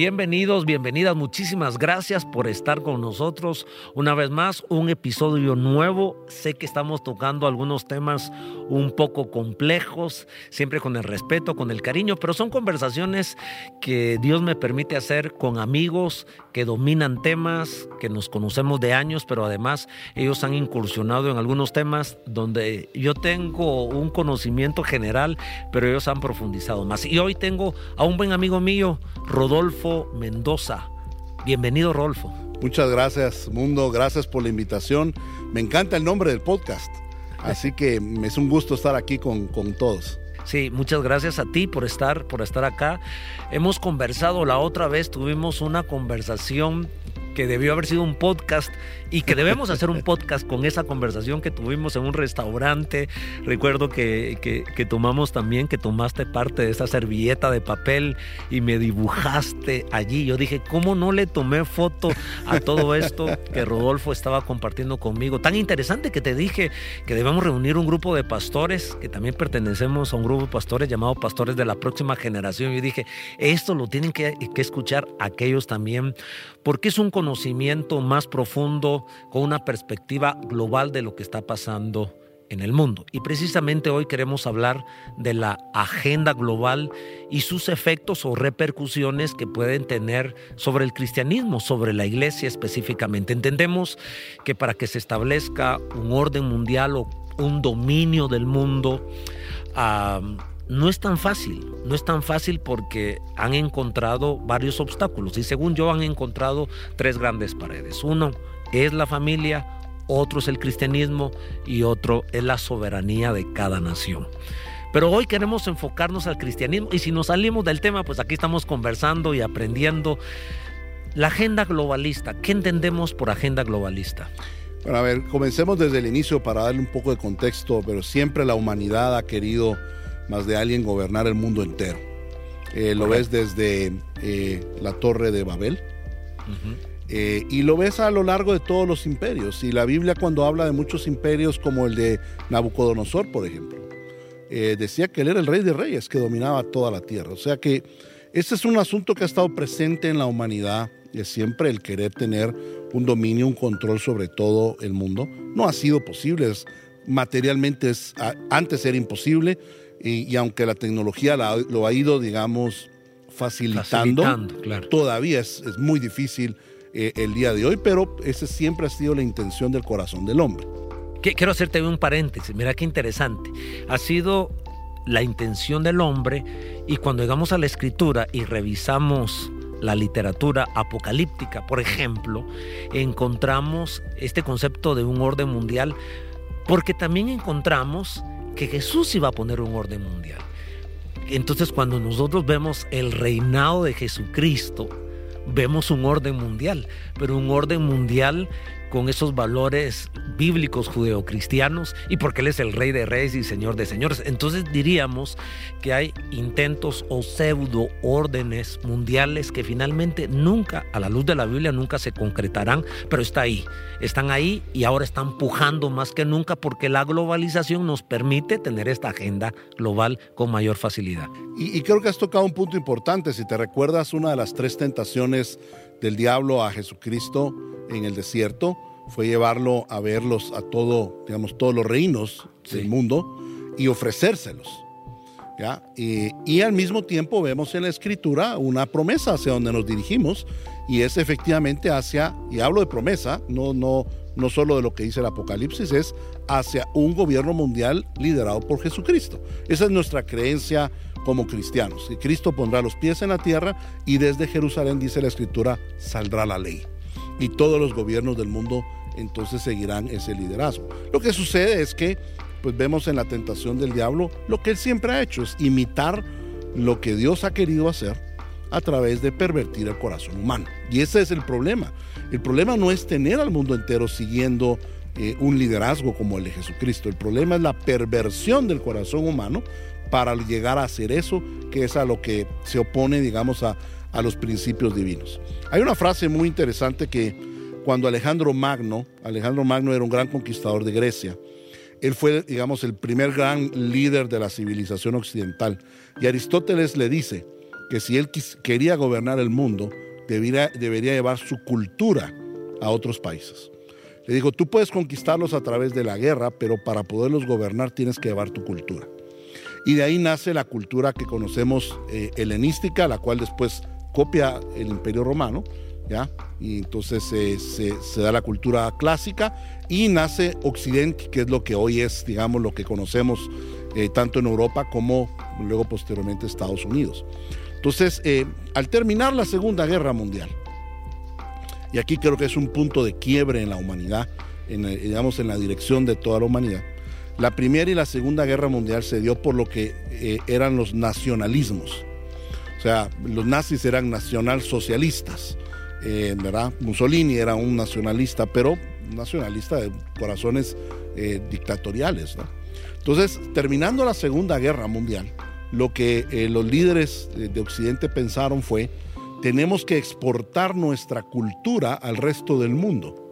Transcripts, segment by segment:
Bienvenidos, bienvenidas, muchísimas gracias por estar con nosotros. Una vez más, un episodio nuevo. Sé que estamos tocando algunos temas un poco complejos, siempre con el respeto, con el cariño, pero son conversaciones que Dios me permite hacer con amigos que dominan temas, que nos conocemos de años, pero además ellos han incursionado en algunos temas donde yo tengo un conocimiento general, pero ellos han profundizado más. Y hoy tengo a un buen amigo mío, Rodolfo. Mendoza. Bienvenido, Rolfo. Muchas gracias, Mundo. Gracias por la invitación. Me encanta el nombre del podcast. Así que es un gusto estar aquí con, con todos. Sí, muchas gracias a ti por estar, por estar acá. Hemos conversado la otra vez, tuvimos una conversación que debió haber sido un podcast y que debemos hacer un podcast con esa conversación que tuvimos en un restaurante. Recuerdo que, que, tomamos también, que tomaste parte de esa servilleta de papel y me dibujaste allí. Yo dije, ¿cómo no le tomé foto a todo esto que Rodolfo estaba compartiendo conmigo? Tan interesante que te dije que debemos reunir un grupo de pastores, que también pertenecemos a un grupo de pastores llamado Pastores de la Próxima Generación. Yo dije, esto lo tienen que, que escuchar aquellos también, porque es un conocimiento más profundo, con una perspectiva global de lo que está pasando en el mundo. Y precisamente hoy queremos hablar de la agenda global y sus efectos o repercusiones que pueden tener sobre el cristianismo, sobre la iglesia específicamente. Entendemos que para que se establezca un orden mundial o un dominio del mundo, no es tan fácil, no es tan fácil porque han encontrado varios obstáculos y según yo han encontrado tres grandes paredes. Uno es la familia, otro es el cristianismo y otro es la soberanía de cada nación. Pero hoy queremos enfocarnos al cristianismo y si nos salimos del tema, pues aquí estamos conversando y aprendiendo. La agenda globalista, ¿qué entendemos por agenda globalista? Bueno, a ver, comencemos desde el inicio para darle un poco de contexto, pero siempre la humanidad ha querido más de alguien gobernar el mundo entero. Eh, lo ves desde eh, la torre de Babel eh, y lo ves a lo largo de todos los imperios. Y la Biblia cuando habla de muchos imperios como el de Nabucodonosor, por ejemplo, decía que él era el rey de reyes que dominaba toda la tierra. O sea que este es un asunto que ha estado presente en la humanidad, es siempre el querer tener un dominio, un control sobre todo el mundo. No ha sido posible, materialmente es, antes era imposible, y, aunque la tecnología lo ha ido, digamos, facilitando, todavía es, muy difícil eh, el día de hoy, pero esa siempre ha sido la intención del corazón del hombre. Quiero hacerte un paréntesis, mira qué interesante. Ha sido la intención del hombre y cuando llegamos a la escritura y revisamos la literatura apocalíptica, por ejemplo, encontramos este concepto de un orden mundial porque también encontramos que Jesús iba a poner un orden mundial. Entonces cuando nosotros vemos el reinado de Jesucristo, vemos un orden mundial, pero un orden mundial con esos valores bíblicos judeocristianos y porque Él es el Rey de Reyes y Señor de Señores. Entonces diríamos que hay intentos o pseudo órdenes mundiales que finalmente nunca, a la luz de la Biblia, nunca se concretarán, pero está ahí. Están ahí y ahora están pujando más que nunca porque la globalización nos permite tener esta agenda global con mayor facilidad. Y, y creo que has tocado un punto importante. Si te recuerdas una de las tres tentaciones del diablo a Jesucristo en el desierto fue llevarlo a verlos a todo, digamos, todos los reinos del mundo y ofrecérselos. ¿ya? Y, y, al mismo tiempo vemos en la escritura una promesa hacia donde nos dirigimos y es efectivamente hacia, y hablo de promesa, no, no, no solo de lo que dice el Apocalipsis, es hacia un gobierno mundial liderado por Jesucristo. Esa es nuestra creencia como cristianos. Y Cristo pondrá los pies en la tierra y desde Jerusalén, dice la Escritura, saldrá la ley. Y todos los gobiernos del mundo entonces seguirán ese liderazgo. Lo que sucede es que, pues vemos en la tentación del diablo, lo que él siempre ha hecho es imitar lo que Dios ha querido hacer a través de pervertir el corazón humano. Y ese es el problema. El problema no es tener al mundo entero siguiendo eh, un liderazgo como el de Jesucristo. El problema es la perversión del corazón humano para llegar a hacer eso, que es a lo que se opone, digamos, a, a los principios divinos. Hay una frase muy interesante que cuando Alejandro Magno, Alejandro Magno era un gran conquistador de Grecia, él fue, digamos, el primer gran líder de la civilización occidental. Y Aristóteles le dice que si él quería gobernar el mundo, debería, debería llevar su cultura a otros países. Le dijo, tú puedes conquistarlos a través de la guerra, pero para poderlos gobernar tienes que llevar tu cultura. Y de ahí nace la cultura que conocemos eh, helenística, la cual después copia el Imperio Romano, ¿ya? Y entonces se, da la cultura clásica y nace Occidente, que es lo que hoy es, digamos, lo que conocemos eh, tanto en Europa como luego posteriormente Estados Unidos. Entonces, eh, al terminar la Segunda Guerra Mundial, y aquí creo que es un punto de quiebre en la humanidad, digamos, en la dirección de toda la humanidad, la Primera y la Segunda Guerra Mundial se dio por lo que eh, eran los nacionalismos. O sea, los nazis eran nacionalsocialistas, eh. Mussolini era un nacionalista, pero nacionalista de corazones eh, dictatoriales, Entonces, terminando la Segunda Guerra Mundial, lo que los líderes de Occidente pensaron fue, tenemos que exportar nuestra cultura al resto del mundo.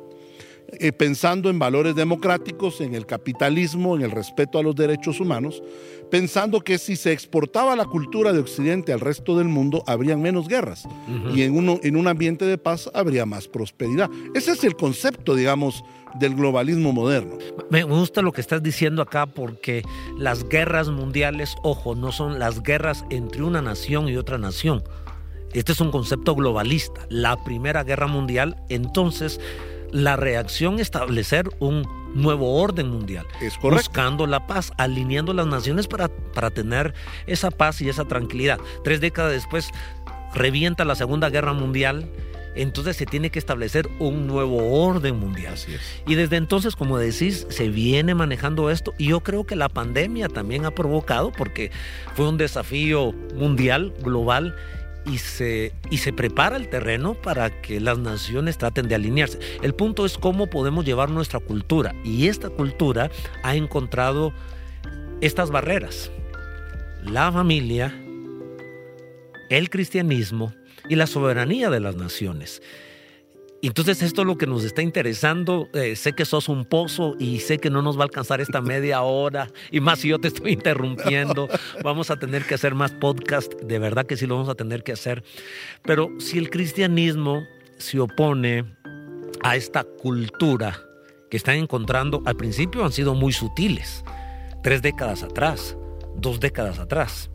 Eh, pensando en valores democráticos, en el capitalismo, en el respeto a los derechos humanos, pensando que si se exportaba la cultura de Occidente al resto del mundo, habrían menos guerras y en, uno, en un ambiente de paz habría más prosperidad. Ese es el concepto, digamos, del globalismo moderno. Me gusta lo que estás diciendo acá porque las guerras mundiales, ojo, no son las guerras entre una nación y otra nación. Este es un concepto globalista. La Primera Guerra Mundial, entonces, la reacción establecer un nuevo orden mundial. Es Buscando la paz, alineando las naciones para, para tener esa paz y esa tranquilidad. Tres décadas después revienta la Segunda Guerra Mundial. Entonces se tiene que establecer un nuevo orden mundial. Y desde entonces, como decís, se viene manejando esto. Y yo creo que la pandemia también ha provocado, porque fue un desafío mundial, global, y se, y se prepara el terreno para que las naciones traten de alinearse. El punto es cómo podemos llevar nuestra cultura y esta cultura ha encontrado estas barreras. La familia, el cristianismo y la soberanía de las naciones. Entonces esto es lo que nos está interesando. Eh, sé que sos un pozo y sé que no nos va a alcanzar esta media hora. Y más si yo te estoy interrumpiendo. Vamos a tener que hacer más podcast. De verdad que sí lo vamos a tener que hacer. Pero si el cristianismo se opone a esta cultura que están encontrando, al principio han sido muy sutiles. Tres décadas atrás, dos décadas atrás.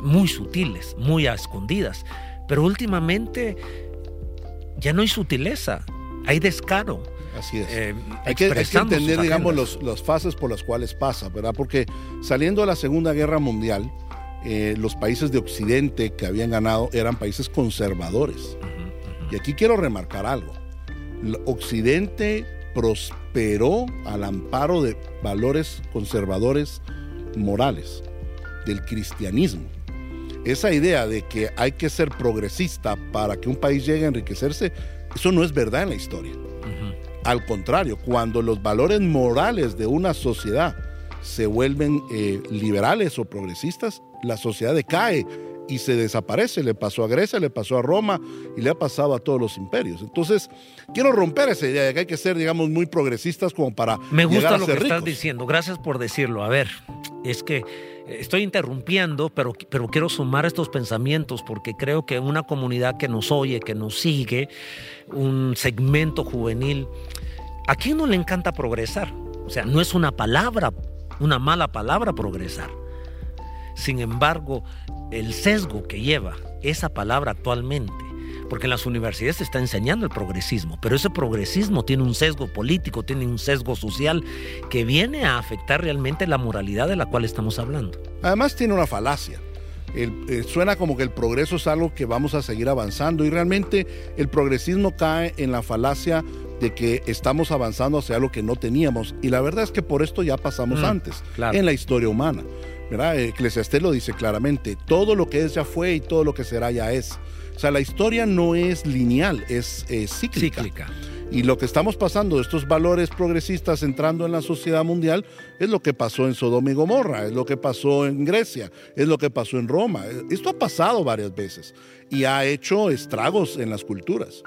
Muy sutiles, muy a escondidas. Pero últimamente ya no hay sutileza, hay descaro. Así es. Eh, hay, que, entender, digamos, los, las fases por las cuales pasa, ¿verdad? Porque saliendo de la Segunda Guerra Mundial, eh, los países de Occidente que habían ganado eran países conservadores. Y aquí quiero remarcar algo. Occidente prosperó al amparo de valores conservadores morales, del cristianismo esa idea de que hay que ser progresista para que un país llegue a enriquecerse, eso no es verdad en la historia. Al contrario, cuando los valores morales de una sociedad se vuelven eh, liberales o progresistas, la sociedad decae y se desaparece. Le pasó a Grecia, le pasó a Roma y le ha pasado a todos los imperios. Entonces, quiero romper esa idea de que hay que ser, digamos, muy progresistas como para. Me gusta lo que estás diciendo. Gracias por decirlo. A ver, es que estoy interrumpiendo, pero, pero quiero sumar estos pensamientos porque creo que una comunidad que nos oye, que nos sigue, un segmento juvenil, ¿a quién no le encanta progresar? O sea, no es una palabra, una mala palabra progresar. Sin embargo, el sesgo que lleva esa palabra actualmente porque en las universidades se está enseñando el progresismo, pero ese progresismo tiene un sesgo político, tiene un sesgo social que viene a afectar realmente la moralidad de la cual estamos hablando. Además tiene una falacia. Eh, suena como que el progreso es algo que vamos a seguir avanzando y realmente el progresismo cae en la falacia de que estamos avanzando hacia algo que no teníamos y la verdad es que por esto ya pasamos mm, antes en la historia humana. ¿Verdad? Eclesiastés lo dice claramente, todo lo que es ya fue y todo lo que será ya es. O sea, la historia no es lineal, es cíclica. Y lo que estamos pasando, estos valores progresistas entrando en la sociedad mundial, es lo que pasó en Sodoma y Gomorra, es lo que pasó en Grecia, es lo que pasó en Roma. Esto ha pasado varias veces y ha hecho estragos en las culturas.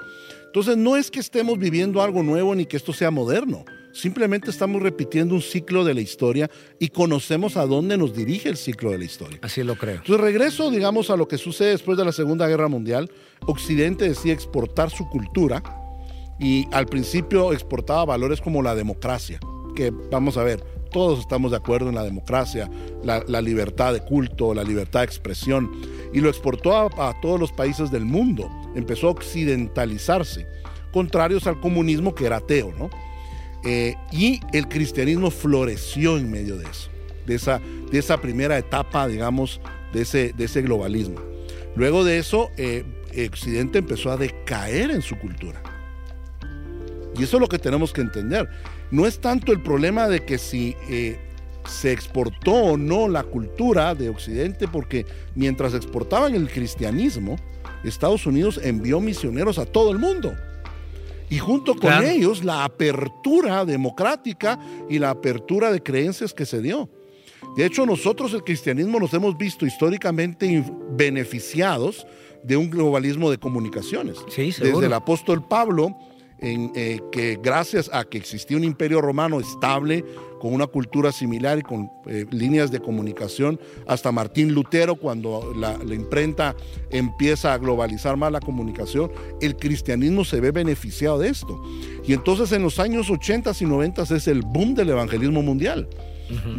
Entonces, no es que estemos viviendo algo nuevo ni que esto sea moderno, simplemente estamos repitiendo un ciclo de la historia y conocemos a dónde nos dirige el ciclo de la historia. Así lo creo. Entonces regreso, digamos, a lo que sucede después de la Segunda Guerra Mundial. Occidente decide exportar su cultura y al principio exportaba valores como la democracia, que vamos a ver, todos estamos de acuerdo en la democracia, la, libertad de culto, la libertad de expresión, y lo exportó a, todos los países del mundo. Empezó a occidentalizarse, contrarios al comunismo que era ateo, ¿no? Eh, y el cristianismo floreció en medio de eso, de esa, de esa primera etapa, digamos, de ese, de ese globalismo. Luego de eso, eh, Occidente empezó a decaer en su cultura. Y eso es lo que tenemos que entender no es tanto el problema de que si eh, se exportó o no la cultura de Occidente, porque mientras exportaban el cristianismo, Estados Unidos envió misioneros a todo el mundo. Y junto con ellos la apertura democrática y la apertura de creencias que se dio. De hecho, nosotros el cristianismo nos hemos visto históricamente beneficiados de un globalismo de comunicaciones. Desde el apóstol Pablo, en, eh, que gracias a que existía un imperio romano estable, con una cultura similar y con eh, líneas de comunicación, hasta Martín Lutero, cuando la, imprenta empieza a globalizar más la comunicación, el cristianismo se ve beneficiado de esto. Y entonces en los años 80 y 90 es el boom del evangelismo mundial.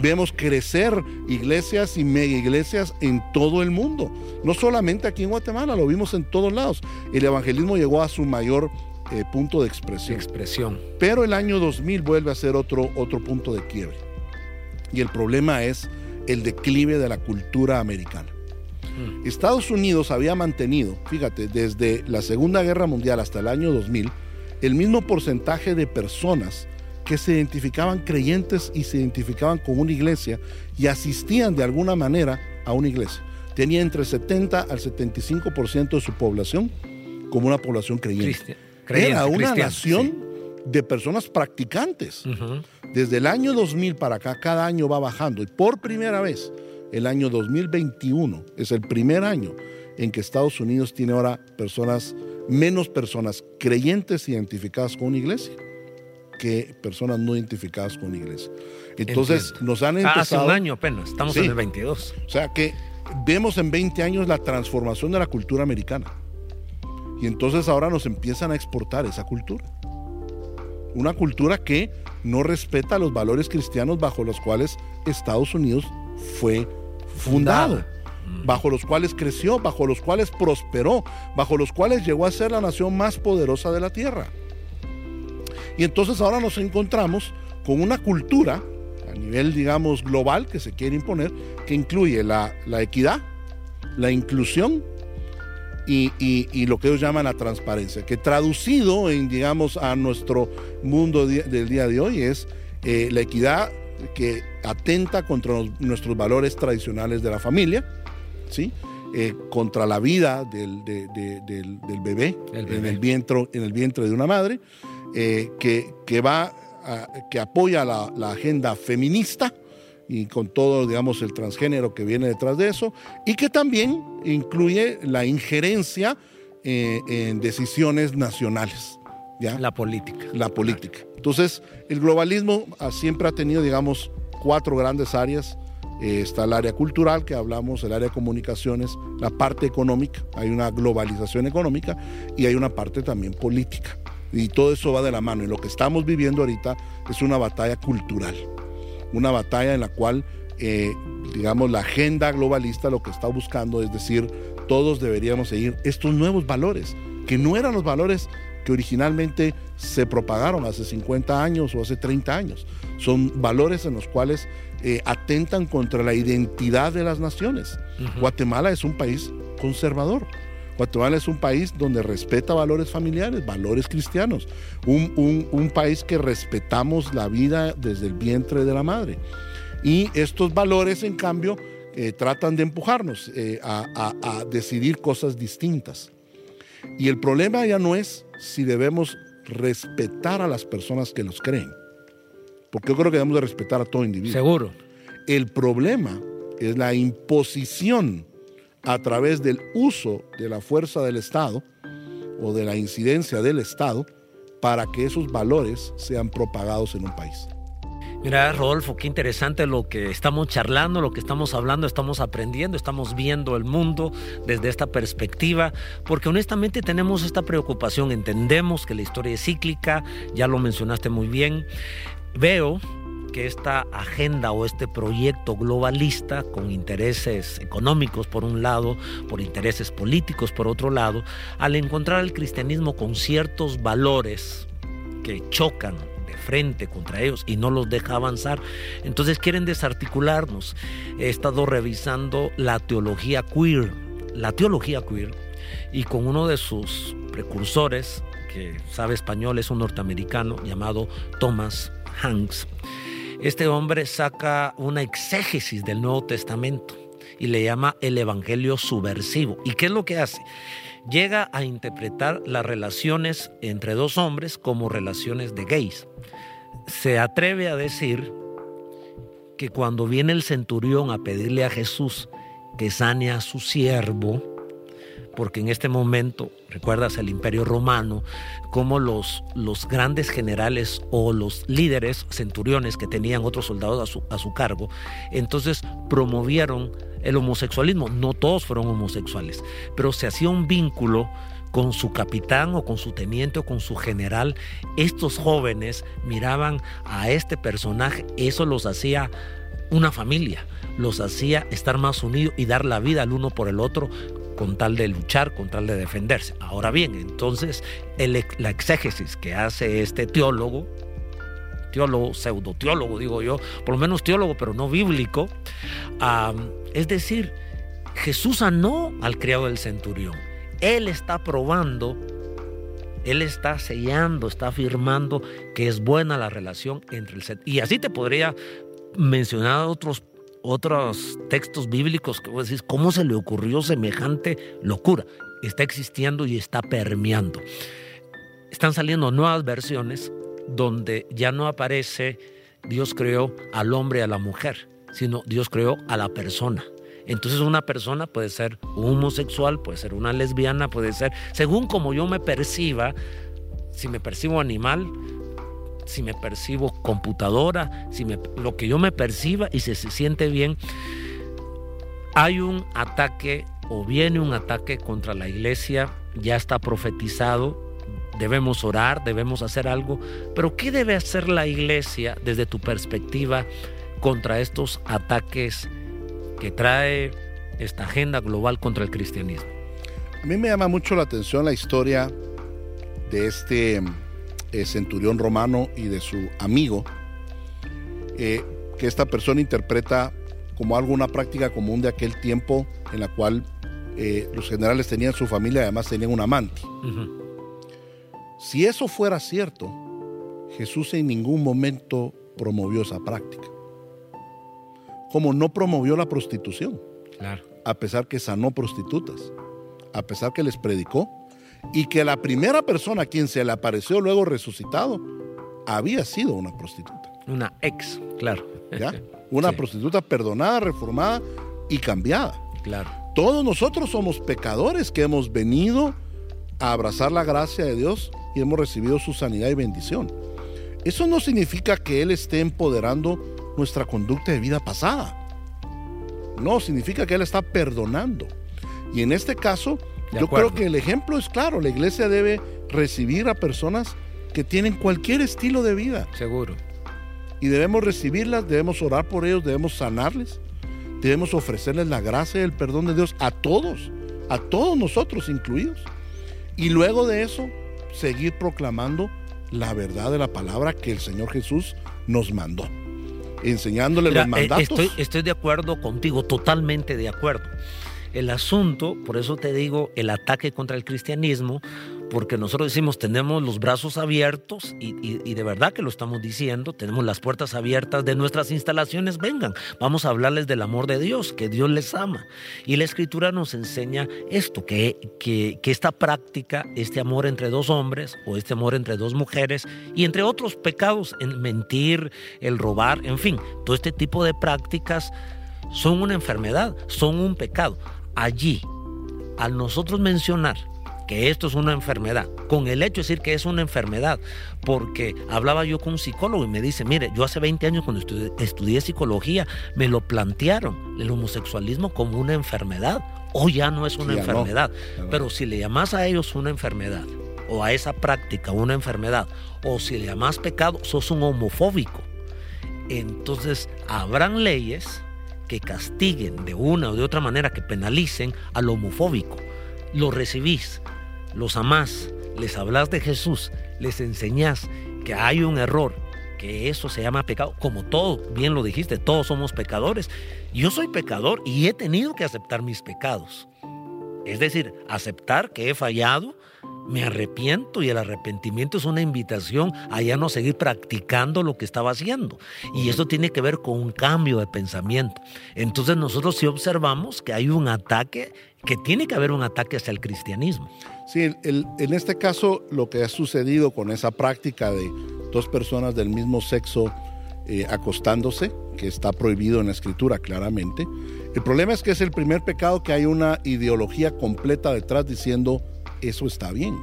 Vemos crecer iglesias y mega iglesias en todo el mundo. No solamente aquí en Guatemala, lo vimos en todos lados. El evangelismo llegó a su mayor eh, punto de expresión. expresión. Pero el año 2000 vuelve a ser otro, otro punto de quiebre. Y el problema es el declive de la cultura americana. Mm. Estados Unidos había mantenido, fíjate, desde la Segunda Guerra Mundial hasta el año 2000, el mismo porcentaje de personas que se identificaban creyentes y se identificaban con una iglesia y asistían de alguna manera a una iglesia. Tenía entre 70 al 75% de su población como una población creyente era una nación de personas practicantes. Desde el año 2000 para acá, cada año va bajando. Y por primera vez, el año 2021 es el primer año en que Estados Unidos tiene ahora personas, menos personas creyentes identificadas con una iglesia que personas no identificadas con una iglesia. Entonces nos han empezado... Ah, hace un año apenas, estamos en el 22. O sea que vemos en 20 años la transformación de la cultura americana. Y entonces ahora nos empiezan a exportar esa cultura. Una cultura que no respeta los valores cristianos bajo los cuales Estados Unidos fue fundado, bajo los cuales creció, bajo los cuales prosperó, bajo los cuales llegó a ser la nación más poderosa de la tierra. Y entonces ahora nos encontramos con una cultura a nivel, digamos, global que se quiere imponer, que incluye la, la equidad, la inclusión y, lo que ellos llaman la transparencia, que traducido en, digamos, a nuestro mundo del día de hoy es eh, la equidad que atenta contra nuestros valores tradicionales de la familia, ¿sí? Eh, contra la vida del, bebé, En, el vientre, en el vientre de una madre, eh, que, que, va que apoya la, la agenda feminista, y con todo, digamos, el transgénero que viene detrás de eso, y que también incluye la injerencia eh, en decisiones nacionales. ¿ya? La política. La política. Entonces, el globalismo siempre ha tenido, digamos, cuatro grandes áreas. Eh, está el área cultural, que hablamos, el área de comunicaciones, la parte económica, hay una globalización económica y hay una parte también política. Y todo eso va de la mano. Y lo que estamos viviendo ahorita es una batalla cultural una batalla en la cual, eh, digamos, la agenda globalista lo que está buscando es decir, todos deberíamos seguir estos nuevos valores, que no eran los valores que originalmente se propagaron hace 50 años o hace 30 años. Son valores en los cuales eh, atentan contra la identidad de las naciones. Guatemala es un país conservador. Guatemala es un país donde respeta valores familiares, valores cristianos, un, país que respetamos la vida desde el vientre de la madre. Y estos valores, en cambio, eh, tratan de empujarnos eh, a, a decidir cosas distintas. Y el problema ya no es si debemos respetar a las personas que los creen, porque yo creo que debemos de respetar a todo individuo. Seguro. El problema es la imposición a través del uso de la fuerza del Estado o de la incidencia del Estado para que esos valores sean propagados en un país. Mira, Rodolfo, qué interesante lo que estamos charlando, lo que estamos hablando, estamos aprendiendo, estamos viendo el mundo desde esta perspectiva, porque honestamente tenemos esta preocupación, entendemos que la historia es cíclica, ya lo mencionaste muy bien. Veo que esta agenda o este proyecto globalista con intereses económicos por un lado, por intereses políticos por otro lado, al encontrar el cristianismo con ciertos valores que chocan frente contra ellos y no los deja avanzar. Entonces quieren desarticularnos. He estado revisando la teología queer, la teología queer, y con uno de sus precursores, que sabe español, es un norteamericano llamado Thomas Hanks. Este hombre saca una exégesis del Nuevo Testamento y le llama el Evangelio subversivo. ¿Y qué es lo que hace? Llega a interpretar las relaciones entre dos hombres como relaciones de gays se atreve a decir que cuando viene el centurión a pedirle a Jesús que sane a su siervo, porque en este momento, recuerdas el imperio romano, como los, los grandes generales o los líderes centuriones que tenían otros soldados a su, a su cargo, entonces promovieron el homosexualismo. No todos fueron homosexuales, pero se hacía un vínculo con su capitán o con su teniente o con su general, estos jóvenes miraban a este personaje, eso los hacía una familia, los hacía estar más unidos y dar la vida al uno por el otro con tal de luchar, con tal de defenderse. Ahora bien, entonces la exégesis que hace este teólogo, teólogo, pseudo teólogo, digo yo, por lo menos teólogo, pero no bíblico, es decir, Jesús sanó al criado del centurión. Él está probando, Él está sellando, está afirmando que es buena la relación entre el ser. Y así te podría mencionar otros, otros textos bíblicos que ¿cómo se le ocurrió semejante locura? Está existiendo y está permeando. Están saliendo nuevas versiones donde ya no aparece Dios creó al hombre y a la mujer, sino Dios creó a la persona. Entonces una persona puede ser homosexual, puede ser una lesbiana, puede ser, según como yo me perciba, si me percibo animal, si me percibo computadora, si me, lo que yo me perciba y si se siente bien, hay un ataque o viene un ataque contra la iglesia, ya está profetizado, debemos orar, debemos hacer algo, pero ¿qué debe hacer la iglesia desde tu perspectiva contra estos ataques que trae esta agenda global contra el cristianismo. A mí me llama mucho la atención la historia de este eh, centurión romano y de su amigo, eh, que esta persona interpreta como algo una práctica común de aquel tiempo en la cual eh, los generales tenían su familia y además tenían un amante. Si eso fuera cierto, Jesús en ningún momento promovió esa práctica. Como no promovió la prostitución. A pesar que sanó prostitutas, a pesar que les predicó, y que la primera persona a quien se le apareció luego resucitado había sido una prostituta. Una ex, claro. ¿Ya? Una prostituta perdonada, reformada y cambiada. Claro. Todos nosotros somos pecadores que hemos venido a abrazar la gracia de Dios y hemos recibido su sanidad y bendición. Eso no significa que Él esté empoderando nuestra conducta de vida pasada. No, significa que Él está perdonando. Y en este caso, yo creo que el ejemplo es claro. La iglesia debe recibir a personas que tienen cualquier estilo de vida. Seguro. Y debemos recibirlas, debemos orar por ellos, debemos sanarles, debemos ofrecerles la gracia y el perdón de Dios a todos, a todos nosotros incluidos. Y luego de eso, seguir proclamando la verdad de la palabra que el Señor Jesús nos mandó enseñándole los eh, mandatos. Estoy, estoy de acuerdo contigo, totalmente de acuerdo. El asunto, por eso te digo, el ataque contra el cristianismo, porque nosotros decimos tenemos los brazos abiertos y, de verdad que lo estamos diciendo, tenemos las puertas abiertas de nuestras instalaciones, vengan, vamos a hablarles del amor de Dios, que Dios les ama. Y la escritura nos enseña esto, que, que, esta práctica, este amor entre dos hombres o este amor entre dos mujeres y entre otros pecados, en mentir, el robar, en fin, todo este tipo de prácticas son una enfermedad, son un pecado. Allí, al nosotros mencionar que esto es una enfermedad, con el hecho de decir que es una enfermedad, porque hablaba yo con un psicólogo y me dice, mire, yo hace 20 años cuando estudié, psicología me lo plantearon, el homosexualismo como una enfermedad, o ya no es una enfermedad, pero si le llamas a ellos una enfermedad, o a esa práctica una enfermedad, o si le llamas pecado, sos un homofóbico. Entonces habrán leyes que castiguen de una o de otra manera, que penalicen al homofóbico. Lo recibís, los amás, les hablas de Jesús, les enseñás que hay un error, que eso se llama pecado, como todo, bien lo dijiste, todos somos pecadores. Yo soy pecador y he tenido que aceptar mis pecados. Es decir, aceptar que he fallado, me arrepiento y el arrepentimiento es una invitación a ya no seguir practicando lo que estaba haciendo. Y eso tiene que ver con un cambio de pensamiento. Entonces nosotros sí observamos que hay un ataque, que tiene que haber un ataque hacia el cristianismo. Sí, en este caso lo que ha sucedido con esa práctica de dos personas del mismo sexo eh, acostándose, que está prohibido en la escritura claramente, el problema es que es el primer pecado que hay una ideología completa detrás diciendo eso está bien.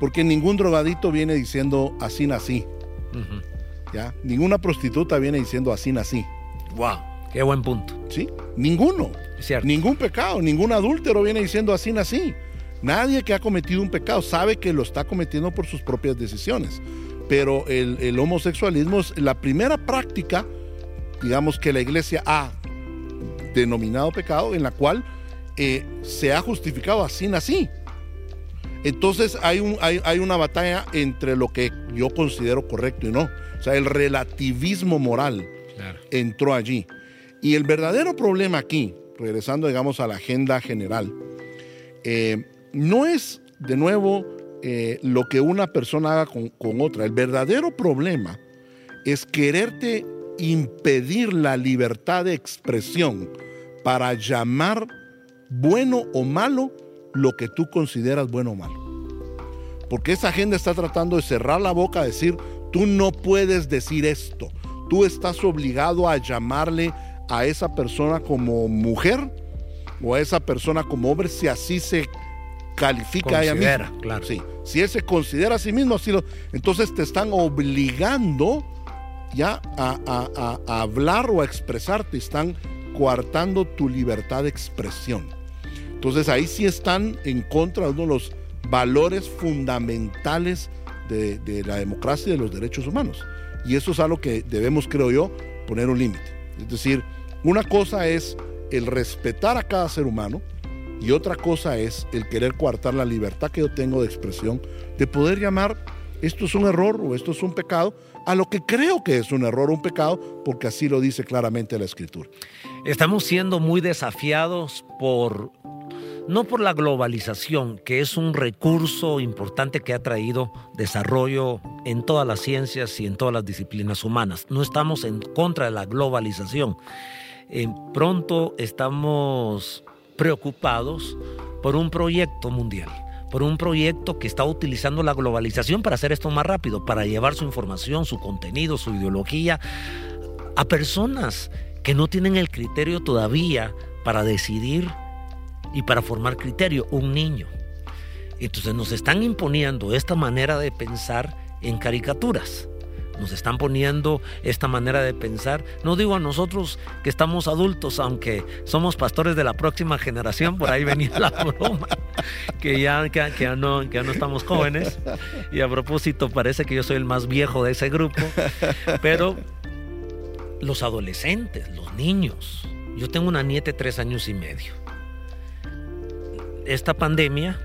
Porque ningún drogadito viene diciendo así nací. ¿Ya? Ninguna prostituta viene diciendo así nací. ¡Wow! ¡Qué buen punto! Sí, ninguno. Ningún pecado, ningún adúltero viene diciendo así nací. Nadie que ha cometido un pecado sabe que lo está cometiendo por sus propias decisiones. Pero el, homosexualismo es la primera práctica, digamos, que la iglesia ha denominado pecado, en la cual eh, se ha justificado así nací. Entonces hay, un, hay, una batalla entre lo que yo considero correcto y no. O sea, el relativismo moral entró allí. Y el verdadero problema aquí, regresando digamos a la agenda general, eh, no es de nuevo eh, lo que una persona haga con, con otra. El verdadero problema es quererte impedir la libertad de expresión para llamar bueno o malo lo que tú consideras bueno o malo. Porque esa agenda está tratando de cerrar la boca, decir, tú no puedes decir esto. Tú estás obligado a llamarle a esa persona como mujer o a esa persona como hombre si así se califica a ella misma. Claro. Sí. Si él se considera a sí mismo así, entonces te están obligando ya a, a hablar o a expresarte, están coartando tu libertad de expresión. Entonces ahí sí están en contra de uno de los valores fundamentales de, la democracia y de los derechos humanos. Y eso es algo que debemos, creo yo, poner un límite. Es decir, una cosa es el respetar a cada ser humano y otra cosa es el querer coartar la libertad que yo tengo de expresión, de poder llamar esto es un error o esto es un pecado, a lo que creo que es un error un pecado, porque así lo dice claramente la escritura. Estamos siendo muy desafiados por no por la globalización, que es un recurso importante que ha traído desarrollo en todas las ciencias y en todas las disciplinas humanas. No estamos en contra de la globalización. Eh, pronto estamos preocupados por un proyecto mundial, por un proyecto que está utilizando la globalización para hacer esto más rápido, para llevar su información, su contenido, su ideología a personas que no tienen el criterio todavía para decidir y para formar criterio, un niño. Entonces nos están imponiendo esta manera de pensar en caricaturas. Nos están poniendo esta manera de pensar. No digo a nosotros que estamos adultos, aunque somos pastores de la próxima generación, por ahí venía la broma, que ya, que, ya no, que ya no estamos jóvenes. Y a propósito, parece que yo soy el más viejo de ese grupo. Pero los adolescentes, los niños. Yo tengo una nieta de tres años y medio esta pandemia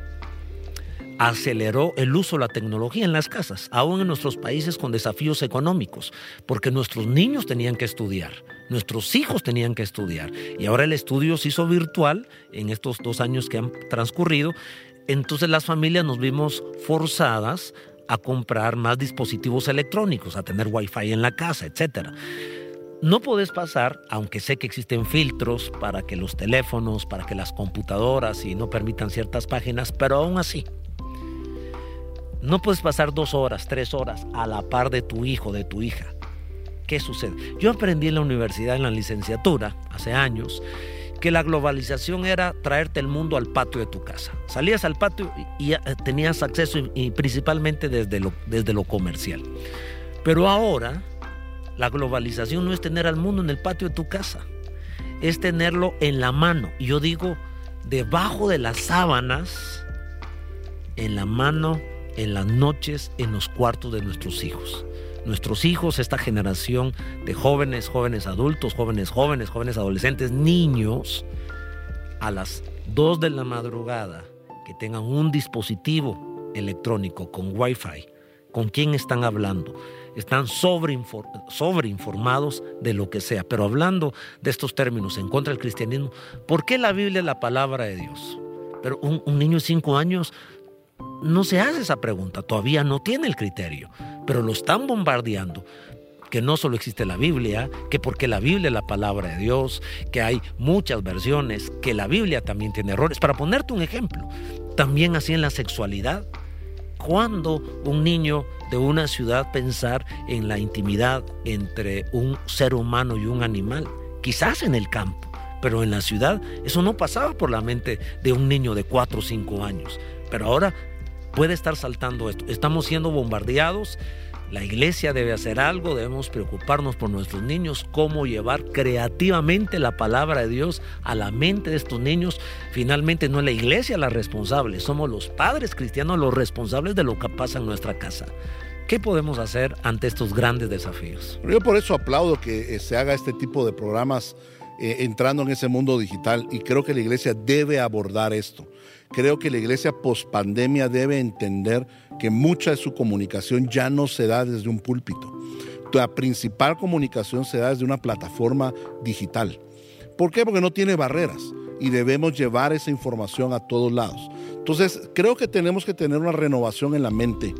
aceleró el uso de la tecnología en las casas, aún en nuestros países con desafíos económicos, porque nuestros niños tenían que estudiar, nuestros hijos tenían que estudiar, y ahora el estudio se hizo virtual en estos dos años que han transcurrido, entonces las familias nos vimos forzadas a comprar más dispositivos electrónicos, a tener wifi en la casa, etcétera. No puedes pasar, aunque sé que existen filtros para que los teléfonos, para que las computadoras y no permitan ciertas páginas, pero aún así, no puedes pasar dos horas, tres horas a la par de tu hijo, de tu hija. ¿Qué sucede? Yo aprendí en la universidad, en la licenciatura, hace años, que la globalización era traerte el mundo al patio de tu casa. Salías al patio y, tenías acceso y, principalmente desde lo, desde lo comercial. Pero ahora la globalización no es tener al mundo en el patio de tu casa, es tenerlo en la mano. Y yo digo, debajo de las sábanas, en la mano, en las noches, en los cuartos de nuestros hijos. Nuestros hijos, esta generación de jóvenes, jóvenes adultos, jóvenes jóvenes, jóvenes adolescentes, niños, a las 2 de la madrugada, que tengan un dispositivo electrónico con Wi-Fi, con quién están hablando. Están sobreinformados de lo que sea. Pero hablando de estos términos en contra del cristianismo, ¿por qué la Biblia es la palabra de Dios? Pero un, un niño de cinco años no se hace esa pregunta, todavía no tiene el criterio, pero lo están bombardeando que no solo existe la Biblia, que porque la Biblia es la palabra de Dios, que hay muchas versiones, que la Biblia también tiene errores. Para ponerte un ejemplo, también así en la sexualidad. Cuando un niño de una ciudad pensar en la intimidad entre un ser humano y un animal? Quizás en el campo, pero en la ciudad eso no pasaba por la mente de un niño de 4 o 5 años. Pero ahora puede estar saltando esto. Estamos siendo bombardeados. La iglesia debe hacer algo, debemos preocuparnos por nuestros niños, cómo llevar creativamente la palabra de Dios a la mente de estos niños. Finalmente no es la iglesia la responsable, somos los padres cristianos los responsables de lo que pasa en nuestra casa. ¿Qué podemos hacer ante estos grandes desafíos? Yo por eso aplaudo que eh, se haga este tipo de programas eh, entrando en ese mundo digital y creo que la iglesia debe abordar esto. Creo que la iglesia post pandemia debe entender que mucha de su comunicación ya no se da desde un púlpito. La principal comunicación se da desde una plataforma digital. ¿Por qué? Porque no tiene barreras y debemos llevar esa información a todos lados. Entonces, creo que tenemos que tener una renovación en la mente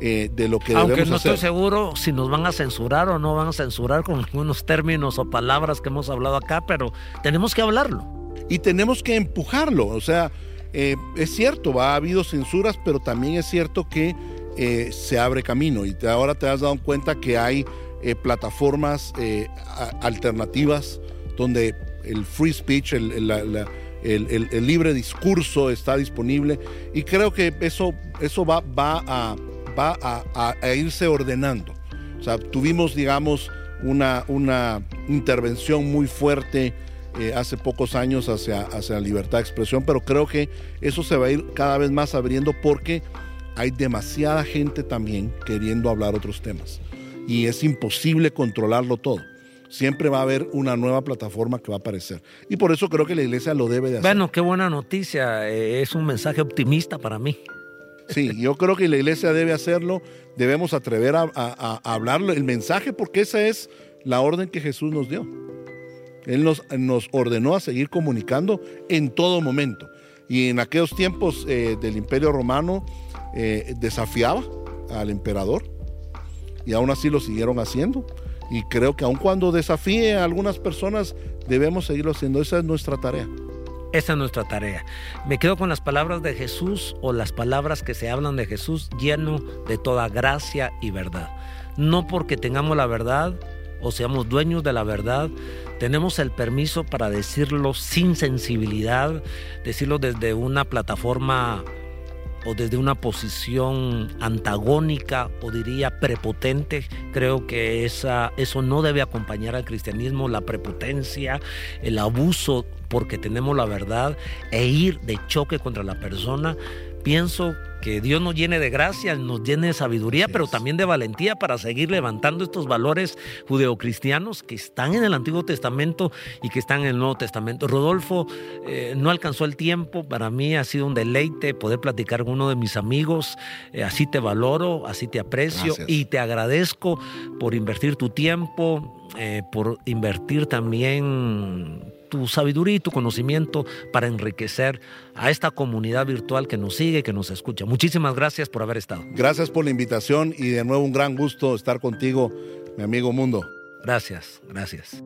eh, de lo que Aunque no estoy seguro si nos van a censurar o no van a censurar con algunos términos o palabras que hemos hablado acá, pero tenemos que hablarlo. Y tenemos que empujarlo, o sea, eh, es cierto, ha habido censuras, pero también es cierto que eh, se abre camino y ahora te has dado cuenta que hay eh, plataformas alternativas donde el free speech, el, libre discurso está disponible y creo que eso, eso va, va, a, va a, irse ordenando. O sea, tuvimos, digamos, una, una intervención muy fuerte eh, hace pocos años hacia, hacia la libertad de expresión, pero creo que eso se va a ir cada vez más abriendo porque hay demasiada gente también queriendo hablar otros temas y es imposible controlarlo todo. Siempre va a haber una nueva plataforma que va a aparecer. Y por eso creo que la iglesia lo debe de hacer. Bueno, qué buena noticia. Eh, es un mensaje optimista para mí. Sí, yo creo que la iglesia debe hacerlo. Debemos atrever a, a hablarlo, el mensaje, porque esa es la orden que Jesús nos dio. Él nos, ordenó a seguir comunicando en todo momento. Y en aquellos tiempos eh, del Imperio Romano eh, desafiaba al emperador y aún así lo siguieron haciendo. Y creo que aun cuando desafíe a algunas personas, debemos seguirlo haciendo. Esa es nuestra tarea. Esa es nuestra tarea. Me quedo con las palabras de Jesús o las palabras que se hablan de Jesús lleno de toda gracia y verdad. No porque tengamos la verdad o seamos dueños de la verdad, tenemos el permiso para decirlo sin sensibilidad, decirlo desde una plataforma o desde una posición antagónica o diría prepotente. Creo que esa, eso no debe acompañar al cristianismo, la prepotencia, el abuso porque tenemos la verdad e ir de choque contra la persona. Pienso que Dios nos llene de gracia, nos llene de sabiduría, pero también de valentía para seguir levantando estos valores judeocristianos que están en el Antiguo Testamento y que están en el Nuevo Testamento. Rodolfo, eh, no alcanzó el tiempo, para mí ha sido un deleite poder platicar con uno de mis amigos, eh, así te valoro, así te aprecio y te agradezco por invertir tu tiempo, eh, por invertir también tu sabiduría y tu conocimiento para enriquecer a esta comunidad virtual que nos sigue, que nos escucha. Muchísimas gracias por haber estado. Gracias por la invitación y de nuevo un gran gusto estar contigo, mi amigo Mundo. Gracias, gracias.